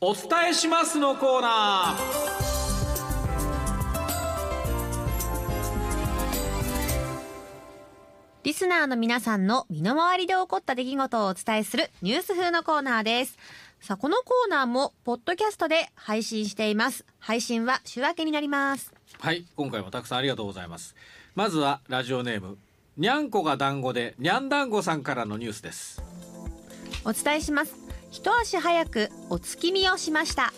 お伝えしますのコーナーリスナーの皆さんの身の回りで起こった出来事をお伝えするニュース風のコーナーです。さあ、このコーナーも、ポッドキャストで配信しています。配信は週明けになります。はい今回もたくさんありがとうございますまずはラジオネームにゃんこが団子でにゃん団子さんからのニュースですお伝えします。一足早くお月見をしました。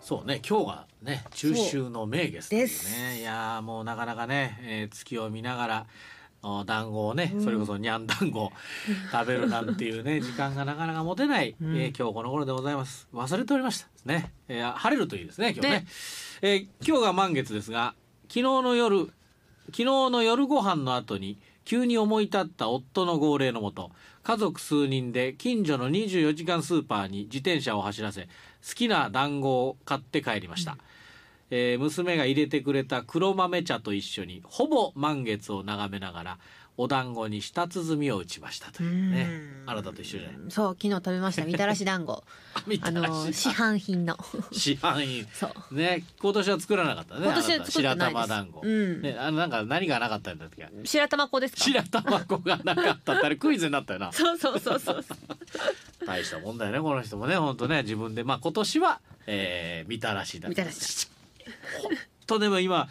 そうね今日がね中秋の名月っていうです。ねいやーもうなかなかね、えー月を見ながらお団子をね、それこそにゃん団子 食べるなんていうね時間がなかなか持てない、うん。えー今日この頃でございます。忘れておりました。ね、えー晴れるといいですね今日ね。ね。えー今日が満月ですが昨日の夜昨日の夜ご飯の後に急に思い立った夫の号令のもと家族数人で近所の24時間スーパーに自転車を走らせ好きな団子を買って帰りました、えー娘が入れてくれた黒豆茶と一緒にほぼ満月を眺めながらお団子に舌鼓を打ちましたというね。うん。あなたと一緒じゃない？そう、昨日食べました。みたらし団子。あの、市販品の。市販品。そう。ね今年は作らなかったね今年は白玉団子、うん。ね、あのなんか何がなかったんだっけ？白玉粉ですか？白玉粉がなかったってあれクイズになったよな。そうそうそうそう。大したもんだよねこの人もね本当ね。自分でまあ今年は、えー、みたらしだみたらし本当でも今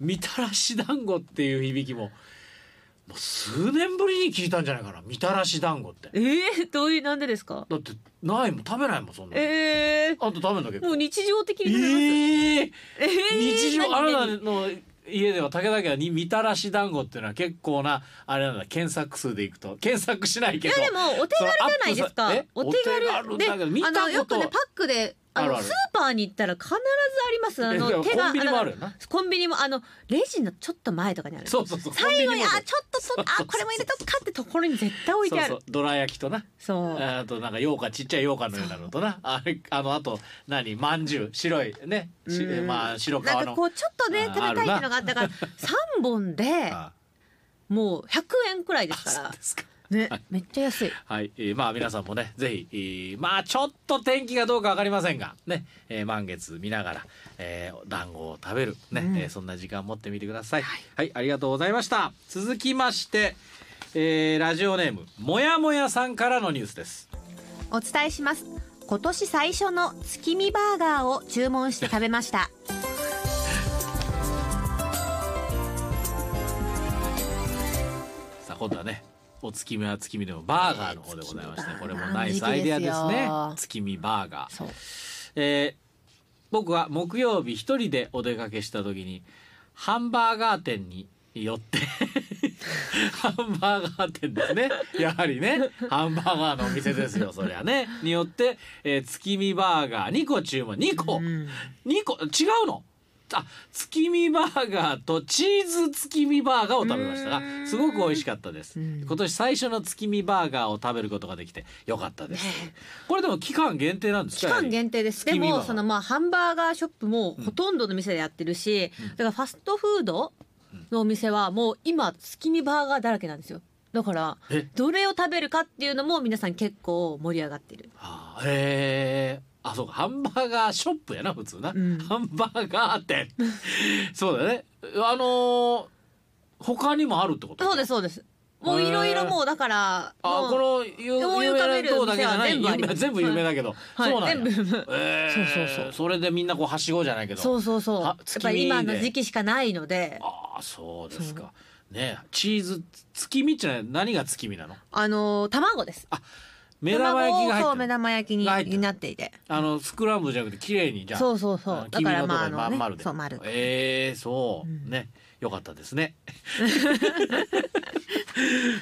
みたらし団子っていう響きももう数年ぶりに聞いたんじゃないかな。みたらし団子って。ええどういう、なんでですか？だってないもん食べないもんそんなの。ええあんた食べんだけど。もう日常的に食べます。えー、ええ日常あ何なたの家では武田家はにみたらし団子っていうのは結構なあれなんだ検索数でいくと。検索しないけど。いやでもお手軽じゃないですか。お手軽。お手軽だけど見たあのよくねパックであのスーパーに行ったら必ずあります。あの手がコンビニもあるコンビニもあのレジのちょっと前とかにある。そうそうそう。最後にあちょっとそあこれも入れとくかってところに絶対置いてある。そう。そう。どら焼きとな。そう。あとなんか羊羹ちっちゃい羊羹のようなのとな。あれあのあと何まんじゅう白いね。まあ白皮なんかのこうちょっとねあ食べたいっていうのがあったから三本で あもう100円くらいですかそうらねめっちゃ安い。はい、えーまあ皆さんもねぜひ、えーまあちょっと天気がどうかわかりませんがね、えー満月見ながら、えー、団子を食べるね、うんえーそんな時間持ってみてください。はい、ありがとうございました。続きまして、えーラジオネームもやもやさんからのニュースです。お伝えします今年最初の月見バーガーを注文して食べました さあ今度はねお月見は月見でもバーガーの方でございまして、えーこれもナイスアイデアですね。月見バーガー。えー僕は木曜日一人でお出かけした時にハンバーガー店に寄って ハンバーガー店ですね。やはりね。ハンバーガーのお店ですよそりゃね。によって、えー月見バーガー2個注文。2個、うん。2個。違うの？あ月見バーガーとチーズ月見バーガーを食べましたがうん。すごく美味しかったです。うん。今年最初の月見バーガーを食べることができてよかったです。ねこれでも期間限定なんです期か間限定です。でもそのまあハンバーガーショップもほとんどの店でやってるし、うん。だからファストフードのお店はもう今月見バーガーだらけなんですよ。だからえ？どれを食べるかっていうのも皆さん結構盛り上がってる。はあへえあそうか。ハンバーガーショップやな普通な、うん。ハンバーガー店。そうだね。あのー他にもあるってことそうですそうです。もういろいろもうだからあもうこの有名なとこだけじゃない？全部有名全部有名だけど、はい。そうなんや。全部。えー。そうそうそう。それでみんなこうはしごじゃないけど。そうそうそう。やはっぱり今の時期しかないので。ああそうですか。ねチーズ月見って何が月見なの？あのー卵です目玉焼きが入ってる。玉焼きにになっていて。あのスクランブルじゃなくて綺麗にじゃあ。そうそうそう。だからまああのね。丸でそう丸ええそう、うんね。よかったですね。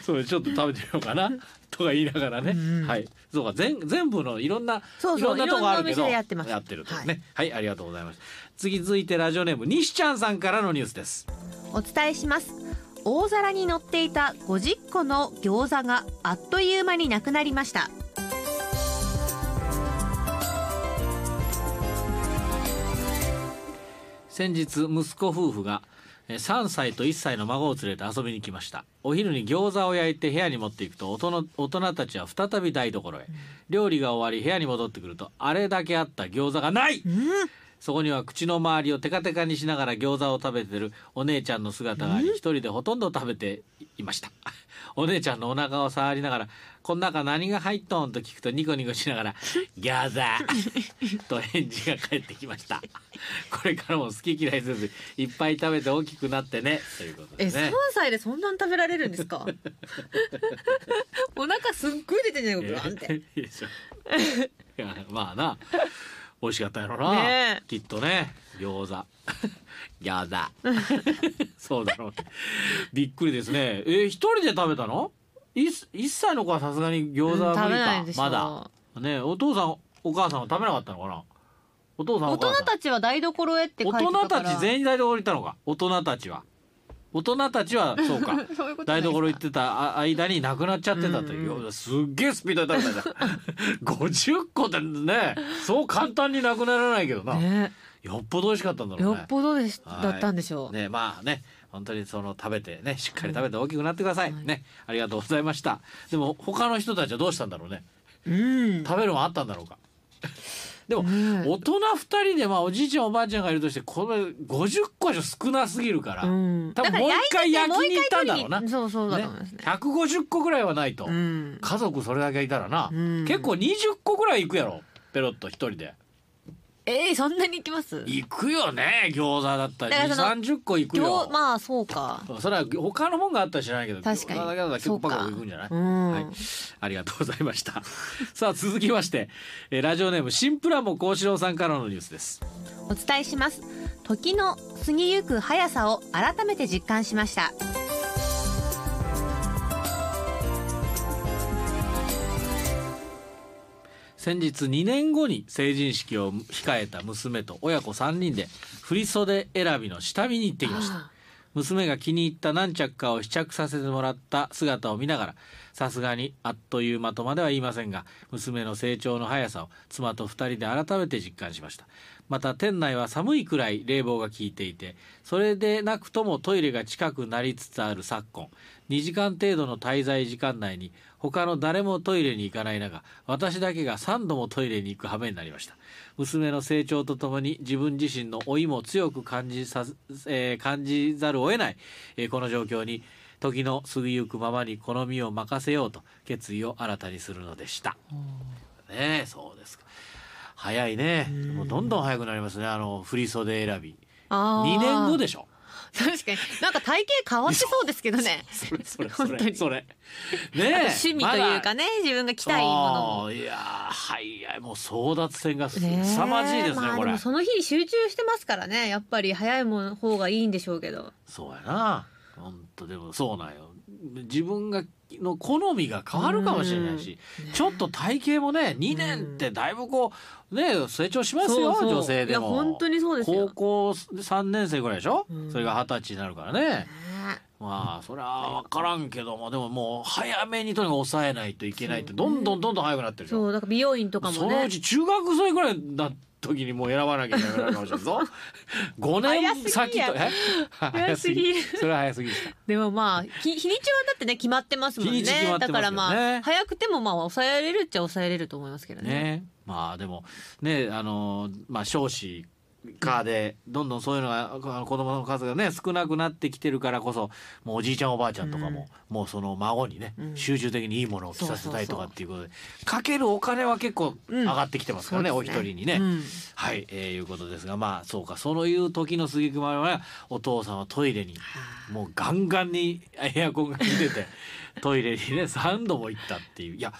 そうちょっと食べてみようかな。とか言いながらね、うんはい。そうか全全部のいろんなそうそういろんなとこあるけど。いろんなお店でやってます。ると。い。うね。はい、ありがとうございます。次続いてラジオネーム西ちゃんさんからのニュースです。お伝えします大皿に乗っていた50個の餃子があっという間になくなりました。先日息子夫婦がえー3歳と1歳の孫を連れて遊びに来ました。お昼に餃子を焼いて部屋に持っていくと大人大人たちは再び台所へ、料理が終わり部屋に戻ってくるとあれだけあった餃子がない、そこには口の周りをテカテカにしながら餃子を食べてるお姉ちゃんの姿があり一人でほとんど食べていました。お姉ちゃんのお腹を触りながら「この中何が入っとん?」と聞くとニコニコしながら「餃子」と返事が返ってきました。これからも好き嫌いせずいっぱい食べて大きくなってね。ということえ、ですね3歳でそんなに食べられるんですか？お腹すっごい出てんじゃないかって。いいでしょいやまあな美味しかったやろな、ねえ。きっとね。餃子。餃子 そうだろうねびっくりですね。え一人で食べたの？一一歳の子はさすがに餃子は無理か、まだ。ねお父さんお母さんは食べなかったのかな？お父さん大人たちは台所へって書い大人たち全員台所行ったのか？大人たちは大人たちはそう か。台所行ってたあ間になくなっちゃってたという、うん。すっげえスピードで食べたじゃん。50個ってねそう簡単になくならないけどな、ね。よっぽど美味しかったんだろうね。よっぽどでしはい。だったんでしょう、ねまあね本当にその食べてねしっかり食べて大きくなってください、はい。ねありがとうございました。でも他の人たちはどうしたんだろうね。うん。食べるもんあったんだろうかでも、ね大人2人でまあおじいちゃんおばあちゃんがいるとしてこれ50個じゃ少なすぎるから、うん。多分もう一回焼きに行ったんだろうな。そうそうだと思いますね。150個ぐらいはないと、うん。家族それだけいたらな、うん。結構20個ぐらい行くやろ。ペロッと一人でえー、そんなに行きます？行くよね餃子だったら。2だからその3 0個行くよ。まあそうか。それは他のもんがあったら知らないけど確かに。餃子だけだ結構パクパク行くんじゃない、うん、はい、ありがとうございました。さあ続きまして、えーラジオネーム新プラモ幸四郎さんからのニュースです。お伝えします。時の過ぎゆく速さを改めて実感しました先日2年後に成人式を控えた娘と親子3人で振袖選びの下見に行ってきました。娘が気に入った何着かを試着させてもらった姿を見ながらさすがにあっという間とまでは言いませんが娘の成長の速さを妻と2人で改めて実感しました。また店内は寒いくらい冷房が効いていてそれでなくともトイレが近くなりつつある昨今2時間程度の滞在時間内に他の誰もトイレに行かない中私だけが3度もトイレに行く羽目になりました。娘の成長とともに自分自身の老いも強く感じさ、えー感じざるを得ない、えーこの状況に時の過ぎゆくままに好みを任せようと決意を新たにするのでした。ねえそうですか。早いね。もうどんどん早くなりますね。あの振り袖選び。あー。2年後でしょ確かに。なんか体型変わってそうですけどね。それそれそ本当に。れそれ。ねえ趣味というかね、自分が着たいものいやー早いもう争奪戦がすね凄まじいですねこれ。まあもその日に集中してますからね。やっぱり早いもの方がいいんでしょうけど。そうやな。本当でもそうなんよ。自分がの好みが変わるかもしれないし、うん。ねちょっと体型もね2年ってだいぶこうね成長しますよ女性でも。本当にそうです高よ校3年生ぐらいでしょ、うん。それが二十歳になるからね。ね。まあそれは分からんけどもでももう早めにとにかく抑えないといけないってどんどんどんどん早くなってるでしょ？そうだから美容院とかもね。そのうち中学生ぐらいな時にもう選ばなきゃいけないかもしれないぞ。5年先とえ？早すぎ。るそれは早すぎでもまあ日日にちはだってね決まってますもんね。日にち決まってますよね。だからまあ早くてもまあ抑えれるっちゃ抑えれると思いますけどね。ね。まあでもねあのまあ少子化でどんどんそういうのが子供の数がね少なくなってきてるからこそもうおじいちゃんおばあちゃんとかも、もうその孫にね、うん。集中的にいいものを着させたいとかっていうことでかけるお金は結構上がってきてますからね、そうお一人にね。うん。はい、えー、いうことですがまあそうかそういう時の杉熊はお父さんはトイレにもうガンガンにエアコンが出ててトイレにね 3度も行ったっていう。いや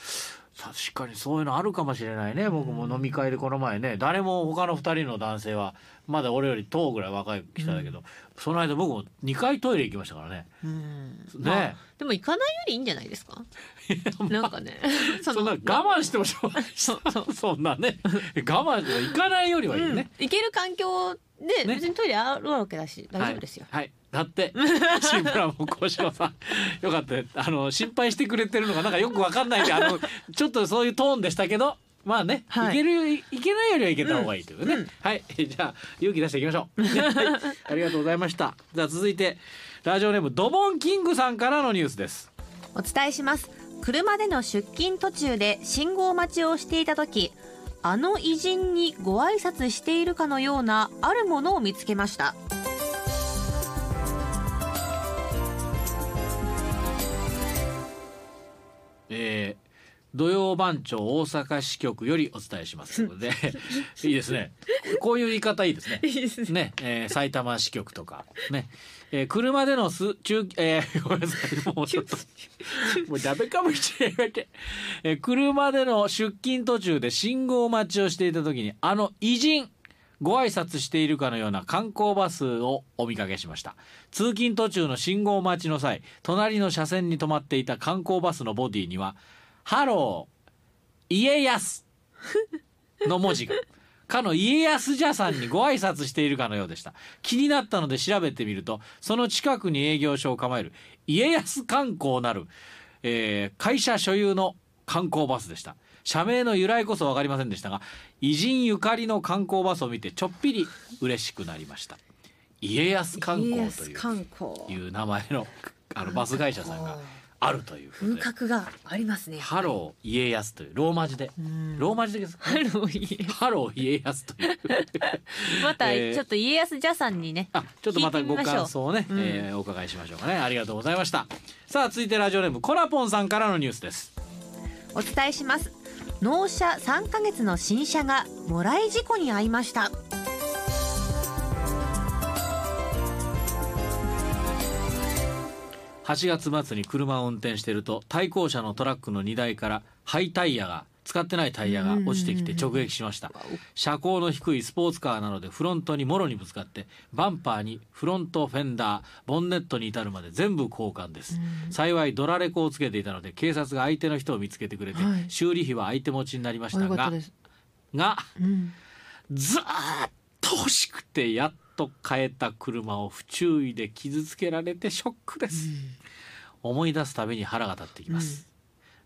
確かにそういうのあるかもしれないね。僕も飲み会でこの前ね誰も他の2人の男性はまだ俺より10ぐらい若い人だけど、その間僕も2回トイレ行きましたからね。うん。ね。まあでも行かないよりいいんじゃないですか？なんかね そんな我慢してもしょうがない。そ んなね。我慢して行かないよりはいいうん。ね。行ける環境でね。別にトイレあるわけだし大丈夫ですよ、はい、はい、だってシンプラも幸四郎さん。よかったあの心配してくれてるのがなんかよくわかんないんであの ちょっとそういうトーンでしたけどまあね、はい。い、けるいけないよりはいけた方がいいというね、うん。うん。はい。じゃあ勇気出していきましょう、はい。ありがとうございました。じゃあ続いてラジオネームドボンキングさんからのニュースです。お伝えします。車での出勤途中で信号待ちをしていた時あの偉人にご挨拶しているかのようなあるものを見つけました。土曜番長大阪支局よりお伝えしますので いいですね。こういう言い方いいですね。いいですね、えー埼玉支局とか。ね、えー車でのす中えー ごめんなさいもうちょっと。もうダメかもしれない。えー車での出勤途中で信号待ちをしていた時にあの偉人ご挨拶しているかのような観光バスをお見かけしました。通勤途中の信号待ちの際隣の車線に止まっていた観光バスのボディには「ハロー家康」の文字が。かの家康社さんにご挨拶しているかのようでした。気になったので調べてみるとその近くに営業所を構える家康観光なる、えー会社所有の観光バスでした。社名の由来こそ分かりませんでしたが偉人ゆかりの観光バスを見てちょっぴり嬉しくなりました。家康観光といういう名前のあのバス会社さんがあるという風格がありますね。ハロー家康というローマ字で。うん。ローマ字ですハロー家ハロー家康という。またえーちょっと家康ジャさんにねあちょっとまたご感想をね、うん。えーお伺いしましょうかね。ありがとうございました。さあ続いてラジオネームコラポンさんからのニュースです。お伝えします。納車3ヶ月の新車がもらい事故に遭いました8月末に車を運転していると対向車のトラックの荷台から廃タイヤが使ってないタイヤが落ちてきて直撃しました。車高の低いスポーツカーなのでフロントにもろにぶつかってバンパーにフロントフェンダーボンネットに至るまで全部交換です。幸いドラレコをつけていたので警察が相手の人を見つけてくれて、はい。修理費は相手持ちになりましたががうん、ずーっと欲しくてやっと買えた車を不注意で傷つけられてショックです、思い出すたびに腹が立ってきます、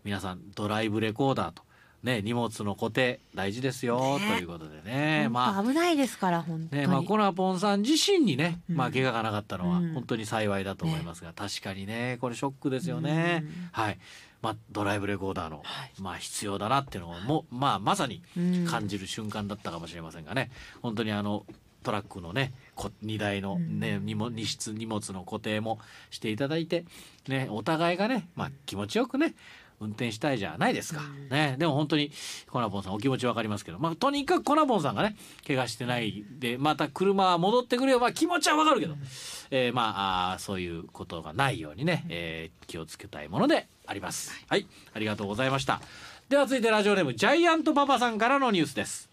皆さんドライブレコーダーとね荷物の固定大事ですよ、ね。ということでね。まあ危ないですから本当に、ねまあ、コナポンさん自身にね、うん。まあ、怪我がなかったのはうん。本当に幸いだと思いますが、確かにねこれショックですよね、うん。はい、まあ、ドライブレコーダーの、はい。まあ、必要だなっていうのをも、まあ、まさにうん。感じる瞬間だったかもしれませんがね。本当にあのトラックのねこ荷台の、ね荷物荷室荷物の固定もしていただいて、ね、お互いがね、まあ、気持ちよくね運転したいじゃないですか、ね、でも本当にコナボンさんお気持ちわかりますけど、まあ、とにかくコナボンさんがね怪我してないでまた車は戻ってくれば、まあ、気持ちはわかるけど、えーまあそういうことがないようにね、えー気をつけたいものであります。はいありがとうございました。では続いてラジオネームジャイアントパパさんからのニュースです。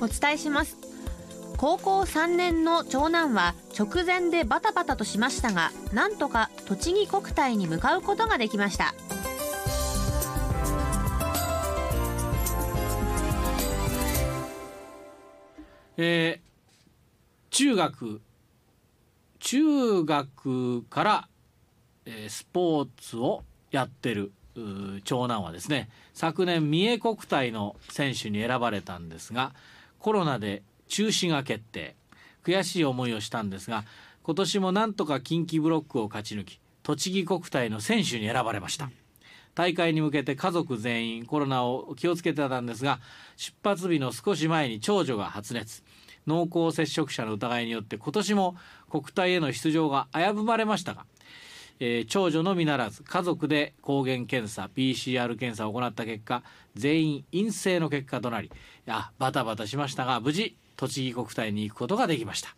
お伝えします高校3年の長男は直前でバタバタとしましたがなんとか栃木国体に向かうことができました。えー中学中学から、えースポーツをやってる長男はですね昨年三重国体の選手に選ばれたんですがコロナで中止が決定悔しい思いをしたんですが今年もなんとか近畿ブロックを勝ち抜き栃木国体の選手に選ばれました。大会に向けて家族全員コロナを気をつけてたんですが出発日の少し前に長女が発熱濃厚接触者の疑いによって今年も国体への出場が危ぶまれましたが、えー長女のみならず家族で抗原検査 PCR 検査を行った結果全員陰性の結果となりいやバタバタしましたが無事栃木国体に行くことができました。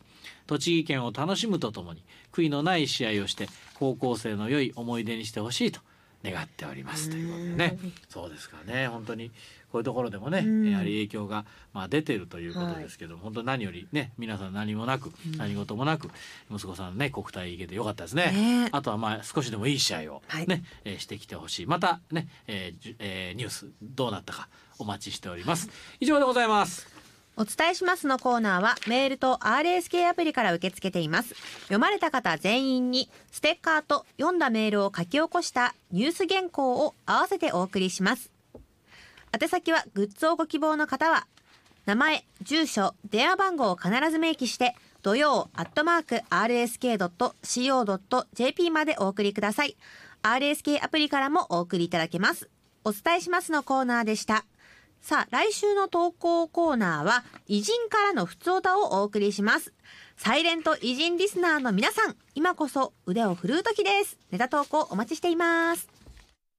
栃木県を楽しむとともに悔いのない試合をして高校生の良い思い出にしてほしいと願っております。ということでね。そうですかね。本当にこういうところでもねうん。やはり影響がまあ出てるということですけど、本当に何よりね皆さん何もなく何事もなく息子さんね国体行けてよかったですね。ね。あとはまあ少しでもいい試合をはい。ね、えーしてきてほしい。またね、えーえーニュースどうなったかお待ちしております。以上でございますお伝えしますのコーナーはメールと RSK アプリから受け付けています。読まれた方全員にステッカーと読んだメールを書き起こしたニュース原稿を合わせてお送りします。宛先はグッズをご希望の方は名前住所電話番号を必ず明記して土曜アットマーク RSK.CO.JP までお送りください。RSK アプリからもお送りいただけます。お伝えしますのコーナーでした。さあ来週の投稿コーナーは偉人からのふつおたをお送りします。サイレント偉人リスナーの皆さん今こそ腕を振るう時です。ネタ投稿お待ちしています。